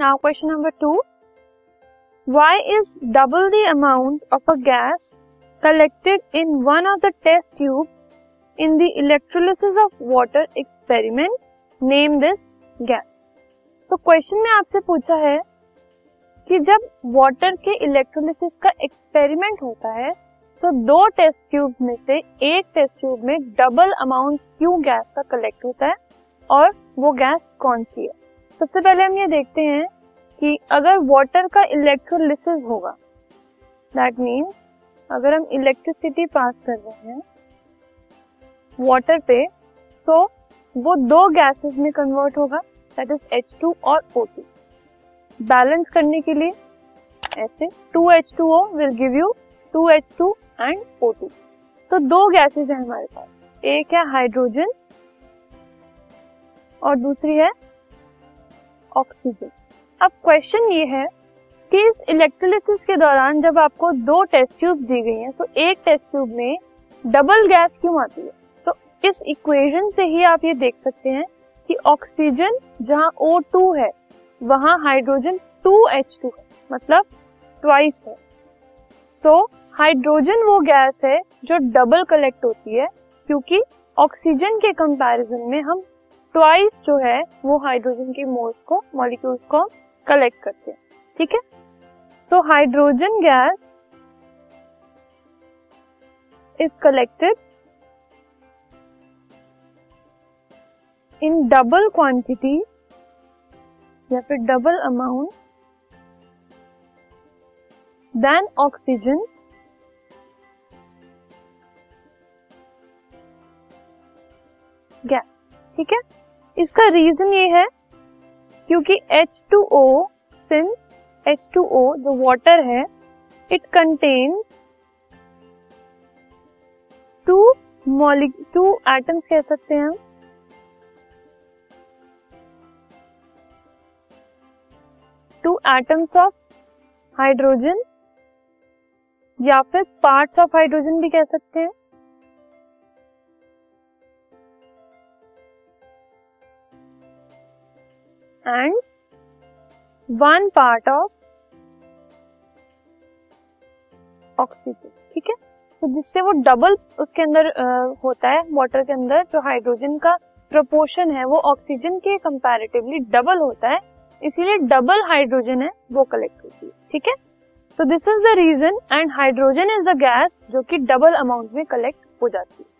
Now question number two why is double the amount of a gas collected in one of the test tube in the electrolysis of water experiment name this gas तो question में आपसे पूछा है कि जब water के electrolysis का experiment होता है तो दो टेस्ट ट्यूब में से एक टेस्ट ट्यूब में डबल अमाउंट क्यों गैस का कलेक्ट होता है और वो गैस कौन सी है? सबसे पहले हम ये देखते हैं कि अगर वाटर का इलेक्ट्रोलिसिस होगा दैट मीन्स अगर हम इलेक्ट्रिसिटी पास कर रहे हैं वाटर पे तो वो दो गैसेस में कन्वर्ट होगा दैट इज़ एच टू और ओ टू बैलेंस करने के लिए ऐसे two H two O will give you two H two and O two तो दो गैसेस है हमारे पास. एक है हाइड्रोजन और दूसरी है ऑक्सीजन अब क्वेश्चन ये है कि इस इलेक्ट्रोलिसिस के दौरान जब आपको दो टेस्ट ट्यूब दी गई हैं तो एक टेस्ट ट्यूब में डबल गैस क्यों आती है? तो इस इक्वेशन से ही आप ये देख सकते हैं कि ऑक्सीजन जहाँ O2 है, वहाँ हाइड्रोजन 2H2 है मतलब ट्वाइस है। तो हाइड्रोजन वो गैस है जो डबल कलेक्ट होती है, क्योंकि ऑक्सीजन के कंपैरिजन में हम ट्वाइस जो है, वो हाइड्रोजन के मोल्स को मॉलिक्यूल्स को कलेक्ट करते हैं, ठीक है? So hydrogen gas is collected in double quantity या फिर double amount than oxygen gas ठीक है? इसका रीजन ये है क्योंकि H2O सिंस H2O जो वाटर है it contains two molecule two atoms कह सकते हैं हम। टू एटम्स ऑफ़ हाइड्रोजन या फिर पार्ट्स ऑफ़ हाइड्रोजन भी कह सकते हैं। And one part of oxygen ठीक है? तो जिससे वो डबल उसके अंदर होता है वाटर के अंदर जो हाइड्रोजन का प्रोपोर्शन है, वो ऑक्सीजन के कंपैरेटिवली डबल होता है, इसीलिए डबल हाइड्रोजन है वो कलेक्ट होती है, ठीक है? तो this is the reason and hydrogen is the gas जो कि डबल अमाउंट में कलेक्ट हो जाती है।